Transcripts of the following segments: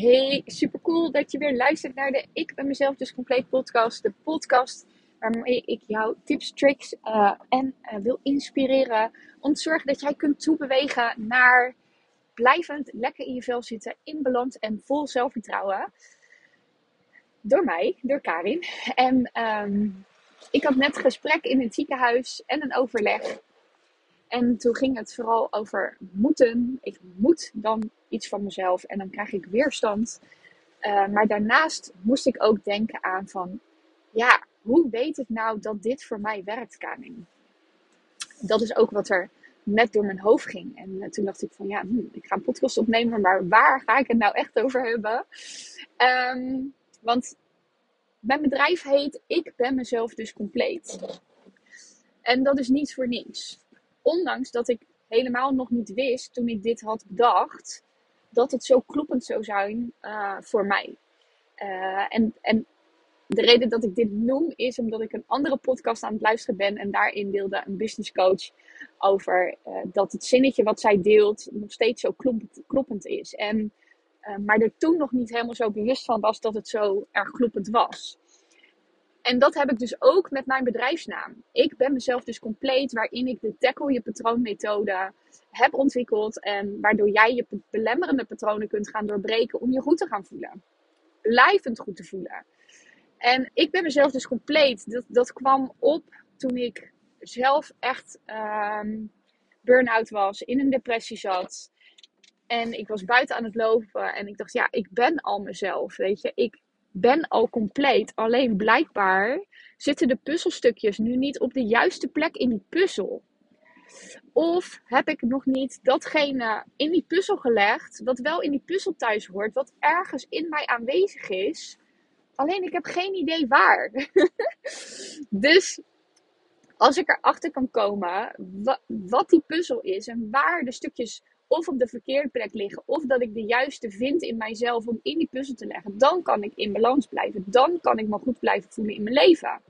Hey, super cool dat je weer luistert naar de Ik ben mezelf dus compleet podcast. De podcast waarmee ik jou tips, tricks uh, en uh, wil inspireren om te zorgen dat jij kunt toebewegen naar blijvend lekker in je vel zitten, in balans en vol zelfvertrouwen. Door mij, door Karin. En um, ik had net gesprek in het ziekenhuis en een overleg. En toen ging het vooral over moeten. Ik moet dan iets van mezelf en dan krijg ik weerstand. Uh, maar daarnaast moest ik ook denken aan van, ja, hoe weet ik nou dat dit voor mij werkt, Karin? Dat is ook wat er net door mijn hoofd ging. En uh, toen dacht ik van, ja, hm, ik ga een podcast opnemen, maar waar ga ik het nou echt over hebben? Um, want mijn bedrijf heet Ik ben mezelf dus compleet. En dat is niet voor niets. Ondanks dat ik helemaal nog niet wist toen ik dit had bedacht, dat het zo kloppend zou zijn uh, voor mij. Uh, en, en de reden dat ik dit noem is omdat ik een andere podcast aan het luisteren ben en daarin deelde een business coach over uh, dat het zinnetje wat zij deelt nog steeds zo kloppend, is. En, maar er toen nog niet helemaal zo bewust van was dat het zo erg kloppend was. En dat heb ik dus ook met mijn bedrijfsnaam. Ik ben mezelf dus compleet, waarin ik de tackle je patroon methode heb ontwikkeld. En waardoor jij je belemmerende patronen kunt gaan doorbreken om je goed te gaan voelen. Blijvend goed te voelen. En ik ben mezelf dus compleet. Dat, dat kwam op toen ik zelf echt um, burn-out was, in een depressie zat. En ik was buiten aan het lopen en ik dacht, ja, ik ben al mezelf, weet je. Ik, ben al compleet. Alleen blijkbaar zitten de puzzelstukjes nu niet op de juiste plek in die puzzel. Of heb ik nog niet datgene in die puzzel gelegd, wat wel in die puzzel thuis hoort, wat ergens in mij aanwezig is. Alleen ik heb geen idee waar. dus als ik erachter kan komen wat, wat die puzzel is en waar de stukjes of op de verkeerde plek liggen, of dat ik de juiste vind in mijzelf om in die puzzel te leggen, dan kan ik in balans blijven. Dan kan ik me goed blijven voelen in mijn leven.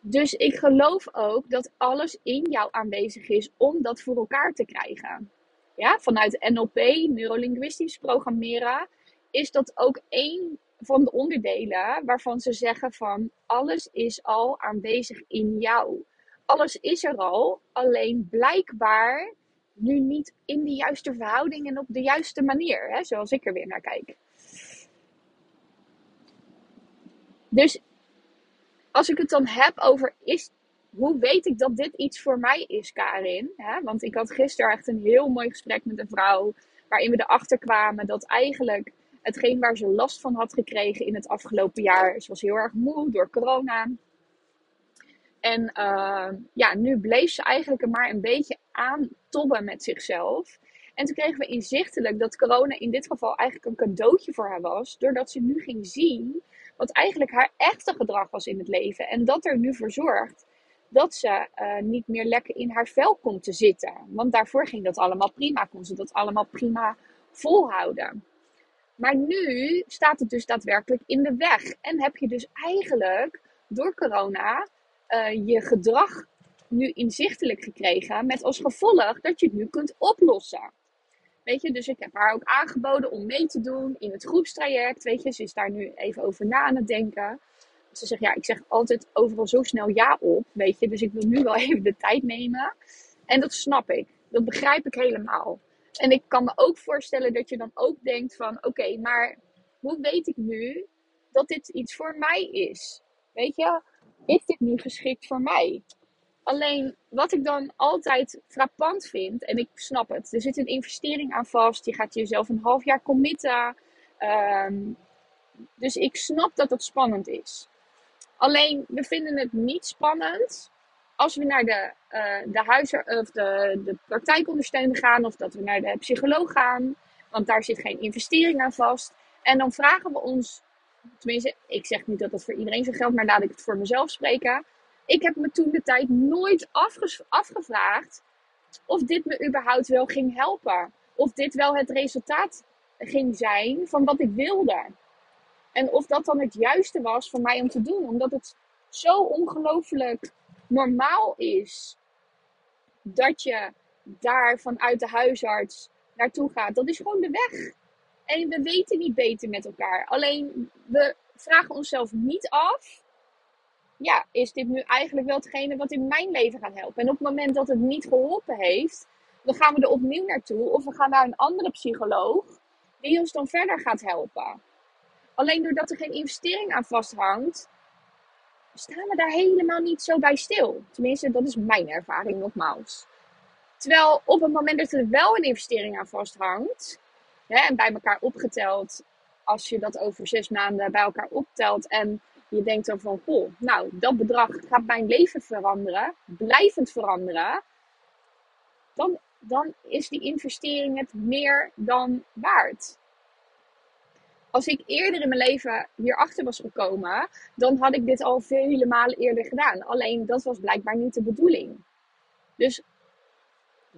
Dus ik geloof ook dat alles in jou aanwezig is om dat voor elkaar te krijgen. Ja, vanuit NLP, neurolinguistisch programmeren, is dat ook één van de onderdelen waarvan ze zeggen van alles is al aanwezig in jou. Alles is er al, alleen blijkbaar nu niet in de juiste verhouding en op de juiste manier, hè, zoals ik er weer naar kijk. Dus als ik het dan heb over is, hoe weet ik dat dit iets voor mij is, Karin? Hè? Want ik had gisteren echt een heel mooi gesprek met een vrouw, waarin we erachter kwamen dat eigenlijk hetgeen waar ze last van had gekregen in het afgelopen jaar, ze was heel erg moe door corona. En uh, ja, nu bleef ze eigenlijk er maar een beetje aan tobben met zichzelf. En toen kregen we inzichtelijk dat corona in dit geval eigenlijk een cadeautje voor haar was. Doordat ze nu ging zien wat eigenlijk haar echte gedrag was in het leven. En dat er nu voor zorgt dat ze uh, niet meer lekker in haar vel komt te zitten. Want daarvoor ging dat allemaal prima. Kon ze dat allemaal prima volhouden. Maar nu staat het dus daadwerkelijk in de weg. En heb je dus eigenlijk door corona uh, je gedrag nu inzichtelijk gekregen. Met als gevolg dat je het nu kunt oplossen. Weet je, dus ik heb haar ook aangeboden om mee te doen in het groepstraject. Weet je, ze is daar nu even over na aan het denken. Ze zegt, ja, ik zeg altijd overal zo snel ja op, weet je. Dus ik wil nu wel even de tijd nemen. En dat snap ik. Dat begrijp ik helemaal. En ik kan me ook voorstellen dat je dan ook denkt van, oké, maar hoe weet ik nu dat dit iets voor mij is? Weet je, is dit nu geschikt voor mij? Alleen wat ik dan altijd frappant vind, en ik snap het, er zit een investering aan vast. Je gaat jezelf een half jaar committen. Um, dus ik snap dat het spannend is. Alleen we vinden het niet spannend als we naar de, uh, de, huizer, of de, de praktijkondersteuner gaan of dat we naar de psycholoog gaan. Want daar zit geen investering aan vast. En dan vragen we ons, tenminste, ik zeg niet dat dat voor iedereen zo geldt, maar laat ik het voor mezelf spreken. Ik heb me toen de tijd nooit afgevraagd of dit me überhaupt wel ging helpen. Of dit wel het resultaat ging zijn van wat ik wilde. En of dat dan het juiste was voor mij om te doen. Omdat het zo ongelooflijk normaal is dat je daar vanuit de huisarts naartoe gaat. Dat is gewoon de weg. En we weten niet beter met elkaar. Alleen we vragen onszelf niet af. Ja, is dit nu eigenlijk wel hetgene wat in mijn leven gaat helpen? En op het moment dat het niet geholpen heeft, dan gaan we er opnieuw naartoe. Of we gaan naar een andere psycholoog die ons dan verder gaat helpen. Alleen doordat er geen investering aan vasthangt, staan we daar helemaal niet zo bij stil. Tenminste, dat is mijn ervaring nogmaals. Terwijl op het moment dat er wel een investering aan vasthangt, en bij elkaar opgeteld, als je dat over zes maanden bij elkaar optelt en je denkt dan van, goh, nou, dat bedrag gaat mijn leven veranderen, blijvend veranderen, dan, dan is die investering het meer dan waard. Als ik eerder in mijn leven hierachter was gekomen, dan had ik dit al vele malen eerder gedaan. Alleen dat was blijkbaar niet de bedoeling. Dus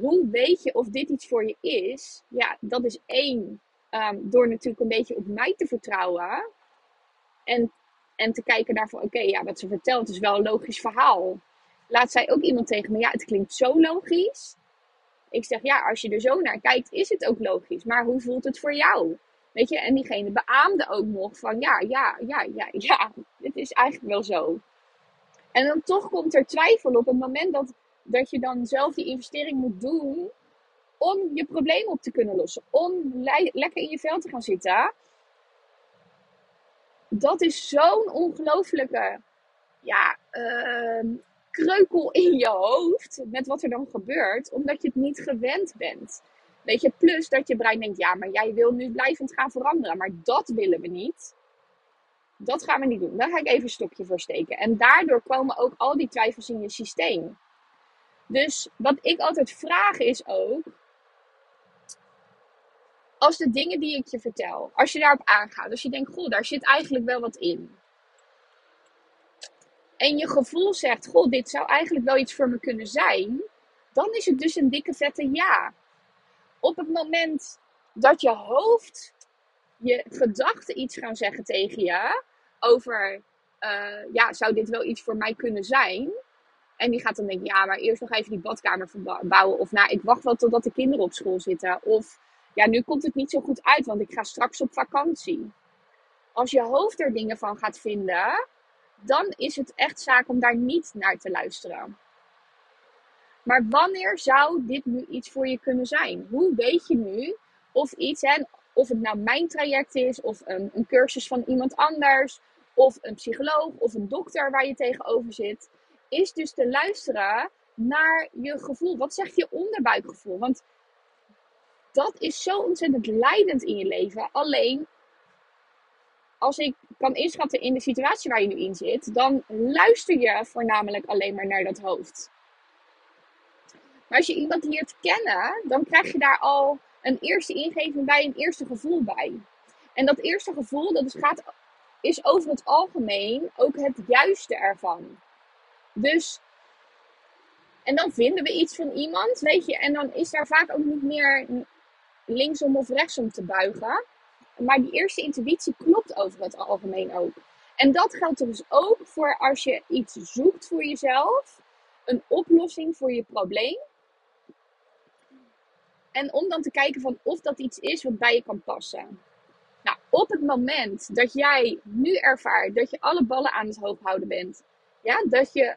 hoe weet je of dit iets voor je is? Ja, dat is één. Um, door natuurlijk een beetje op mij te vertrouwen. En, en te kijken naar van, oké, ja, wat ze vertelt is wel een logisch verhaal. Laat zij ook iemand tegen me, ja, het klinkt zo logisch. Ik zeg, ja, als je er zo naar kijkt, is het ook logisch. Maar hoe voelt het voor jou? Weet je, en diegene beaamde ook nog van, ja, ja, ja, ja, ja, het is eigenlijk wel zo. En dan toch komt er twijfel op het moment dat dat je dan zelf die investering moet doen om je probleem op te kunnen lossen. Om lekker in je vel te gaan zitten. Dat is zo'n ongelofelijke ja, uh, kreukel in je hoofd met wat er dan gebeurt, omdat je het niet gewend bent. Weet je, plus dat je brein denkt, ja, maar jij wil nu blijvend gaan veranderen, maar dat willen we niet. Dat gaan we niet doen. Daar ga ik even een stokje voor steken. En daardoor komen ook al die twijfels in je systeem. Dus wat ik altijd vraag is ook. Als de dingen die ik je vertel, als je daarop aangaat, als je denkt, goh, daar zit eigenlijk wel wat in. En je gevoel zegt, goh, dit zou eigenlijk wel iets voor me kunnen zijn. Dan is het dus een dikke vette ja. Op het moment dat je hoofd, je gedachten iets gaan zeggen tegen je over, uh, ja, zou dit wel iets voor mij kunnen zijn? En die gaat dan denken, ja, maar eerst nog even die badkamer verbouwen. Of nou, ik wacht wel totdat de kinderen op school zitten. Of ja, nu komt het niet zo goed uit, want ik ga straks op vakantie. Als je hoofd er dingen van gaat vinden, dan is het echt zaak om daar niet naar te luisteren. Maar wanneer zou dit nu iets voor je kunnen zijn? Hoe weet je nu of iets, hè, of het nou mijn traject is, of een, een cursus van iemand anders, of een psycholoog, of een dokter waar je tegenover zit is dus te luisteren naar je gevoel. Wat zegt je onderbuikgevoel? Want dat is zo ontzettend leidend in je leven. Alleen als ik kan inschatten in de situatie waar je nu in zit, dan luister je voornamelijk alleen maar naar dat hoofd. Maar als je iemand leert kennen, dan krijg je daar al een eerste ingeving bij, een eerste gevoel bij. En dat eerste gevoel, dat is, gaat, is over het algemeen ook het juiste ervan. Dus, en dan vinden we iets van iemand, weet je, en dan is daar vaak ook niet meer linksom of rechtsom te buigen. Maar die eerste intuïtie klopt over het algemeen ook. En dat geldt dus ook voor als je iets zoekt voor jezelf, een oplossing voor je probleem. En om dan te kijken van of dat iets is wat bij je kan passen. Nou, op het moment dat jij nu ervaart dat je alle ballen aan het hoog houden bent, ja, dat je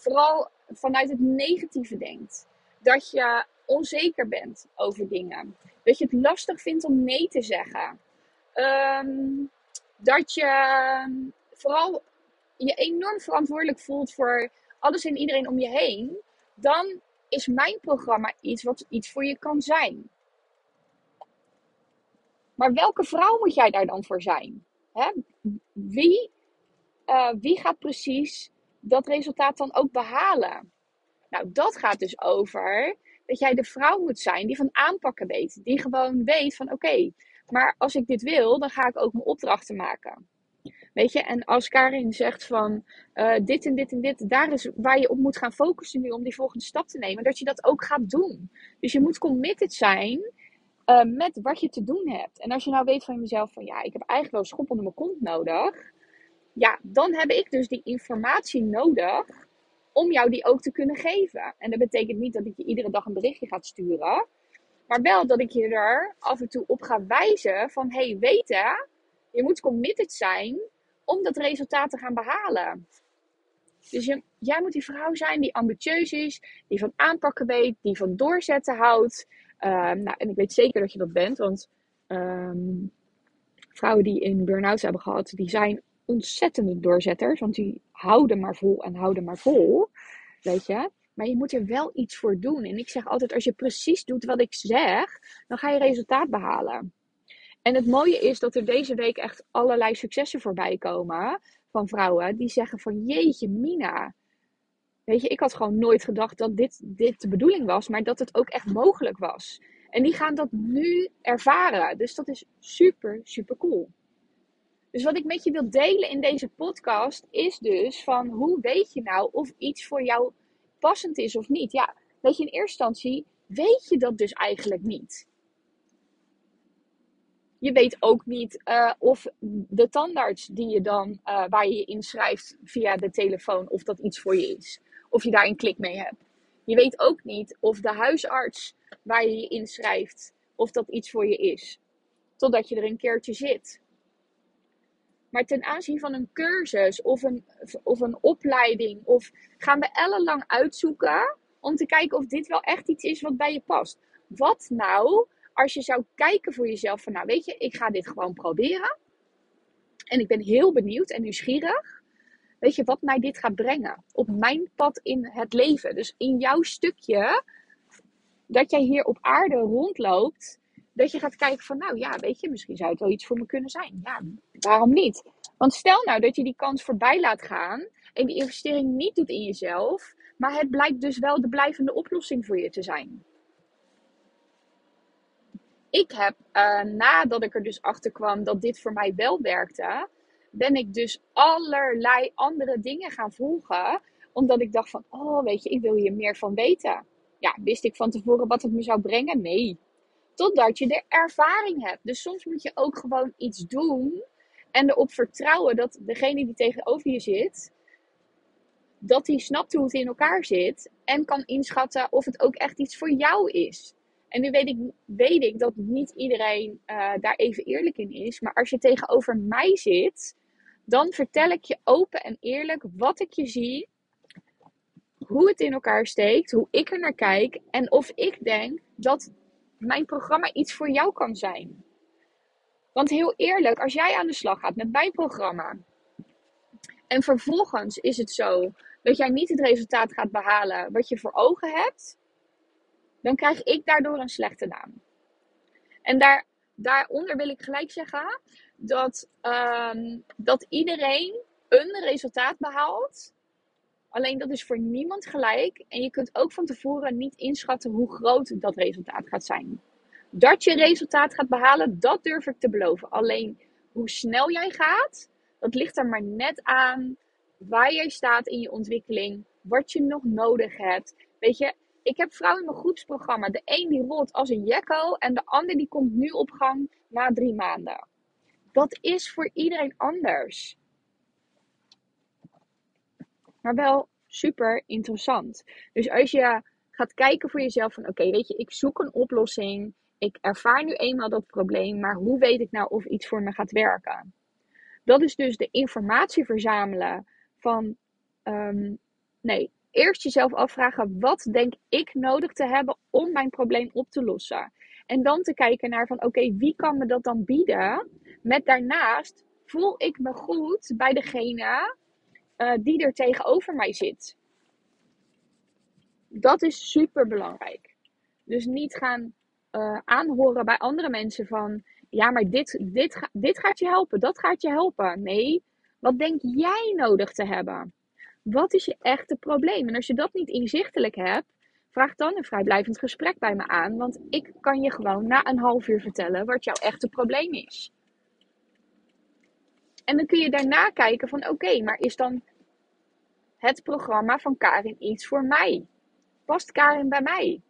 vooral vanuit het negatieve denkt. Dat je onzeker bent over dingen. Dat je het lastig vindt om nee te zeggen. Ehm, dat je vooral je enorm verantwoordelijk voelt voor alles en iedereen om je heen. Dan is mijn programma iets wat iets voor je kan zijn. Maar welke vrouw moet jij daar dan voor zijn? Hè? Wie, uh, wie gaat precies dat resultaat dan ook behalen? Nou, dat gaat dus over dat jij de vrouw moet zijn die van aanpakken weet. Die gewoon weet van oké, maar als ik dit wil, dan ga ik ook mijn opdrachten maken. Weet je, en als Karin zegt van uh, dit en dit en dit, daar is waar je op moet gaan focussen nu om die volgende stap te nemen, dat je dat ook gaat doen. Dus je moet committed zijn uh, met wat je te doen hebt. En als je nou weet van jezelf van ja, ik heb eigenlijk wel schop onder mijn kont nodig, ja, dan heb ik dus die informatie nodig om jou die ook te kunnen geven. En dat betekent niet dat ik je iedere dag een berichtje gaat sturen. Maar wel dat ik je er af en toe op ga wijzen van, hey, weet hè, je moet committed zijn om dat resultaat te gaan behalen. Dus je, jij moet die vrouw zijn die ambitieus is, die van aanpakken weet, die van doorzetten houdt. Ehm, nou, en ik weet zeker dat je dat bent, want ehm, vrouwen die in burn-outs hebben gehad, die zijn ontzettende doorzetters, want die houden maar vol en houden maar vol, weet je. Maar je moet er wel iets voor doen. En ik zeg altijd, als je precies doet wat ik zeg, dan ga je resultaat behalen. En het mooie is dat er deze week echt allerlei successen voorbij komen van vrouwen die zeggen van jeetje Mina. Weet je, ik had gewoon nooit gedacht dat dit, dit de bedoeling was, maar dat het ook echt mogelijk was. En die gaan dat nu ervaren. Dus dat is super, super cool. Dus wat ik met je wil delen in deze podcast is dus van hoe weet je nou of iets voor jou passend is of niet. Ja, weet je, in eerste instantie weet je dat dus eigenlijk niet. Je weet ook niet uh, of de tandarts die je dan, uh, waar je je inschrijft via de telefoon, of dat iets voor je is. Of je daar een klik mee hebt. Je weet ook niet of de huisarts waar je je inschrijft, of dat iets voor je is. Totdat je er een keertje zit. Maar ten aanzien van een cursus of een, of een opleiding, of gaan we ellenlang uitzoeken om te kijken of dit wel echt iets is wat bij je past. Wat nou als je zou kijken voor jezelf van, nou weet je, ik ga dit gewoon proberen. En ik ben heel benieuwd en nieuwsgierig. Weet je wat mij dit gaat brengen op mijn pad in het leven? Dus in jouw stukje dat jij hier op aarde rondloopt, dat je gaat kijken van, nou ja, weet je, misschien zou het wel iets voor me kunnen zijn. Ja, waarom niet? Want stel nou dat je die kans voorbij laat gaan en die investering niet doet in jezelf, maar het blijkt dus wel de blijvende oplossing voor je te zijn ik heb, uh, nadat ik er dus achter kwam dat dit voor mij wel werkte, ben ik dus allerlei andere dingen gaan volgen. Omdat ik dacht van, oh weet je, ik wil hier meer van weten. Ja, wist ik van tevoren wat het me zou brengen? Nee. Totdat je de ervaring hebt. Dus soms moet je ook gewoon iets doen. En erop vertrouwen dat degene die tegenover je zit, dat die snapt hoe het in elkaar zit. En kan inschatten of het ook echt iets voor jou is. En nu weet ik, weet ik dat niet iedereen uh, daar even eerlijk in is. Maar als je tegenover mij zit, dan vertel ik je open en eerlijk wat ik je zie. Hoe het in elkaar steekt, hoe ik er naar kijk. En of ik denk dat mijn programma iets voor jou kan zijn. Want heel eerlijk, als jij aan de slag gaat met mijn programma. En vervolgens is het zo dat jij niet het resultaat gaat behalen wat je voor ogen hebt dan krijg ik daardoor een slechte naam. En daar, daaronder wil ik gelijk zeggen dat, um, dat iedereen een resultaat behaalt. Alleen dat is voor niemand gelijk. En je kunt ook van tevoren niet inschatten hoe groot dat resultaat gaat zijn. Dat je resultaat gaat behalen, dat durf ik te beloven. Alleen hoe snel jij gaat, dat ligt er maar net aan waar jij staat in je ontwikkeling, wat je nog nodig hebt. Weet je, ik heb vrouwen in mijn groepsprogramma. De een die rolt als een jekko en de ander die komt nu op gang na drie maanden. Dat is voor iedereen anders. Maar wel super interessant. Dus als je gaat kijken voor jezelf van oké, weet je, ik zoek een oplossing. Ik ervaar nu eenmaal dat probleem, maar hoe weet ik nou of iets voor me gaat werken? Dat is dus de informatie verzamelen van um, nee, eerst jezelf afvragen: wat denk ik nodig te hebben om mijn probleem op te lossen? En dan te kijken naar van oké, wie kan me dat dan bieden? Met daarnaast voel ik me goed bij degene uh, die er tegenover mij zit. Dat is super belangrijk. Dus niet gaan uh, aanhoren bij andere mensen van ja, maar dit, dit, dit gaat je helpen, dat gaat je helpen. Nee, wat denk jij nodig te hebben? Wat is je echte probleem? En als je dat niet inzichtelijk hebt, vraag dan een vrijblijvend gesprek bij me aan. Want ik kan je gewoon na een half uur vertellen wat jouw echte probleem is. En dan kun je daarna kijken van oké, maar is dan het programma van Karin iets voor mij? Past Karin bij mij?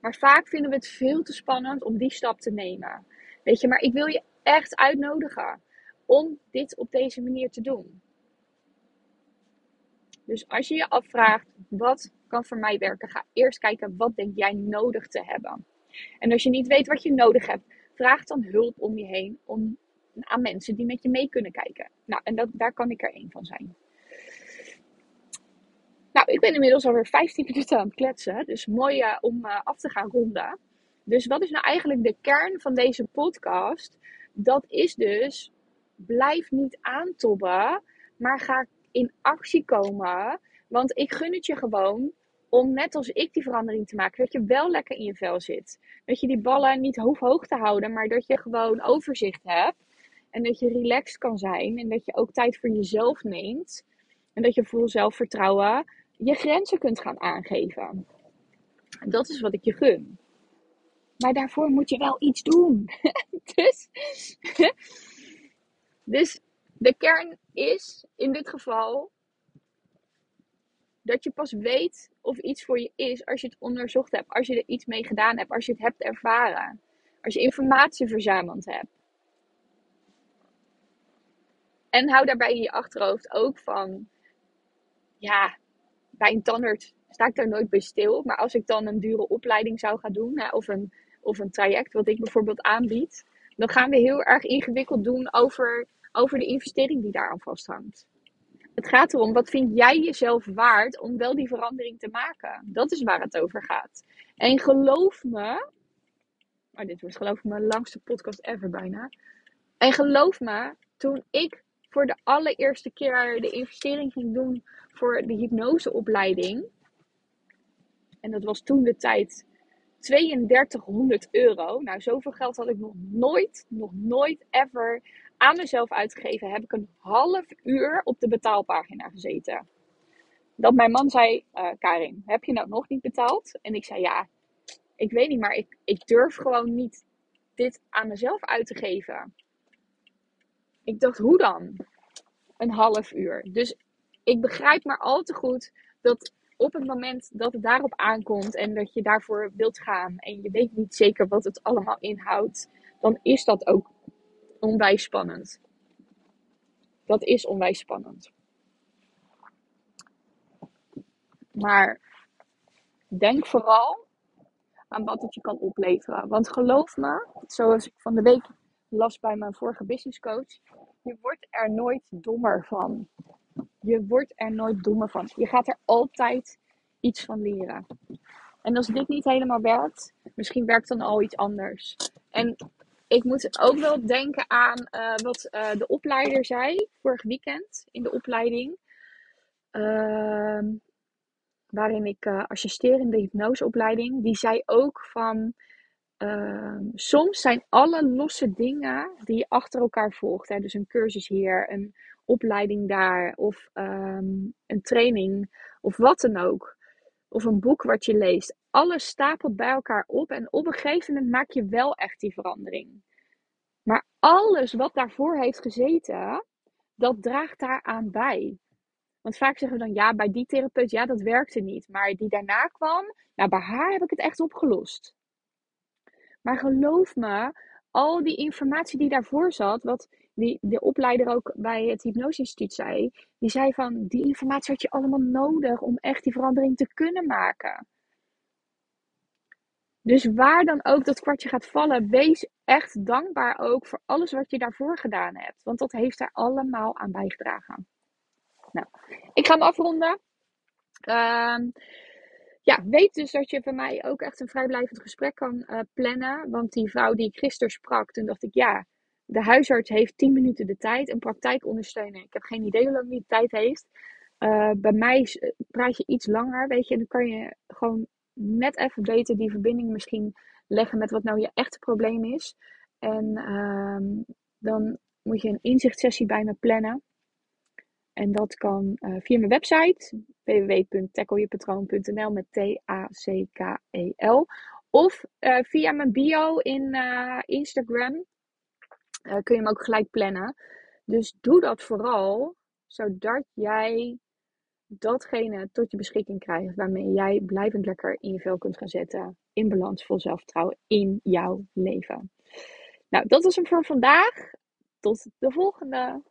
Maar vaak vinden we het veel te spannend om die stap te nemen. Weet je, maar ik wil je echt uitnodigen om dit op deze manier te doen. Dus als je je afvraagt, wat kan voor mij werken. Ga eerst kijken wat denk jij nodig te hebben. En als je niet weet wat je nodig hebt, vraag dan hulp om je heen om, aan mensen die met je mee kunnen kijken. Nou, en dat, daar kan ik er één van zijn. Nou, ik ben inmiddels alweer 15 minuten aan het kletsen. Dus mooi uh, om uh, af te gaan ronden. Dus wat is nou eigenlijk de kern van deze podcast? Dat is dus, blijf niet aantobben, maar ga in actie komen. Want ik gun het je gewoon om net als ik die verandering te maken. Dat je wel lekker in je vel zit. Dat je die ballen niet hoog, hoog te houden, maar dat je gewoon overzicht hebt. En dat je relaxed kan zijn. En dat je ook tijd voor jezelf neemt. En dat je vol zelfvertrouwen je grenzen kunt gaan aangeven. Dat is wat ik je gun. Maar daarvoor moet je wel iets doen. dus, dus de kern is in dit geval dat je pas weet of iets voor je is als je het onderzocht hebt, als je er iets mee gedaan hebt, als je het hebt ervaren, als je informatie verzameld hebt. En hou daarbij in je achterhoofd ook van, ja, bij een tandarts sta ik daar nooit bij stil. Maar als ik dan een dure opleiding zou gaan doen, of, een, of een traject wat ik bijvoorbeeld aanbied, dan gaan we heel erg ingewikkeld doen over, over de investering die daar aan vasthangt. Het gaat erom, wat vind jij jezelf waard om wel die verandering te maken? Dat is waar het over gaat. En geloof me, maar dit wordt geloof ik mijn langste podcast ever bijna. En geloof me, toen ik voor de allereerste keer de investering ging doen voor de hypnoseopleiding. En dat was toen de tijd 3200 euro. Nou, zoveel geld had ik nog nooit, nog nooit ever aan mezelf uitgegeven. Heb ik een half uur op de betaalpagina gezeten. Dat mijn man zei, uh, Karin, heb je nou nog niet betaald? En ik zei, ja, ik weet niet, maar ik, ik durf gewoon niet dit aan mezelf uit te geven. Ik dacht, hoe dan? Een half uur. Dus ik begrijp maar al te goed dat op het moment dat het daarop aankomt en dat je daarvoor wilt gaan en je weet niet zeker wat het allemaal inhoudt, dan is dat ook onwijs spannend. Dat is onwijs spannend. Maar denk vooral aan wat het je kan opleveren. Want geloof me, zoals ik van de week las bij mijn vorige business coach, je wordt er nooit dommer van. Je wordt er nooit dommer van. Je gaat er altijd iets van leren. En als dit niet helemaal werkt, misschien werkt dan al iets anders. En ik moet ook wel denken aan uh, wat uh, de opleider zei vorig weekend in de opleiding. Uh, waarin ik uh, assisteer in de hypnoseopleiding. Die zei ook van. Ehm, soms zijn alle losse dingen die je achter elkaar volgt. Hè, dus een cursus hier, een opleiding daar, of ehm, een training, of wat dan ook. Of een boek wat je leest. Alles stapelt bij elkaar op en op een gegeven moment maak je wel echt die verandering. Maar alles wat daarvoor heeft gezeten, dat draagt daaraan bij. Want vaak zeggen we dan, ja, bij die therapeut, ja, dat werkte niet. Maar die daarna kwam, nou, bij haar heb ik het echt opgelost. Maar geloof me, al die informatie die daarvoor zat, wat die, de opleider ook bij het Hypnose Instituut zei, die zei van, die informatie had je allemaal nodig om echt die verandering te kunnen maken. Dus waar dan ook dat kwartje gaat vallen, wees echt dankbaar ook voor alles wat je daarvoor gedaan hebt. Want dat heeft er allemaal aan bijgedragen. Nou, ik ga hem afronden. Uh, ja, weet dus dat je bij mij ook echt een vrijblijvend gesprek kan uh, plannen. Want die vrouw die ik gisteren sprak, toen dacht ik, ja, de huisarts heeft 10 minuten de tijd. Een praktijkondersteuner, ik heb geen idee hoe lang die tijd heeft. Uh, bij mij praat je iets langer, weet je. En dan kan je gewoon net even beter die verbinding misschien leggen met wat nou je echte probleem is. En uh, dan moet je een inzichtssessie bij me plannen. En dat kan uh, via mijn website www.tacklejepatroon.nl met T-A-C-K-E-L. Of uh, via mijn bio in uh, Instagram kun je hem ook gelijk plannen. Dus doe dat vooral, zodat jij datgene tot je beschikking krijgt waarmee jij blijvend lekker in je vel kunt gaan zetten. In balans, vol zelfvertrouwen in jouw leven. Nou, dat was hem voor vandaag. Tot de volgende.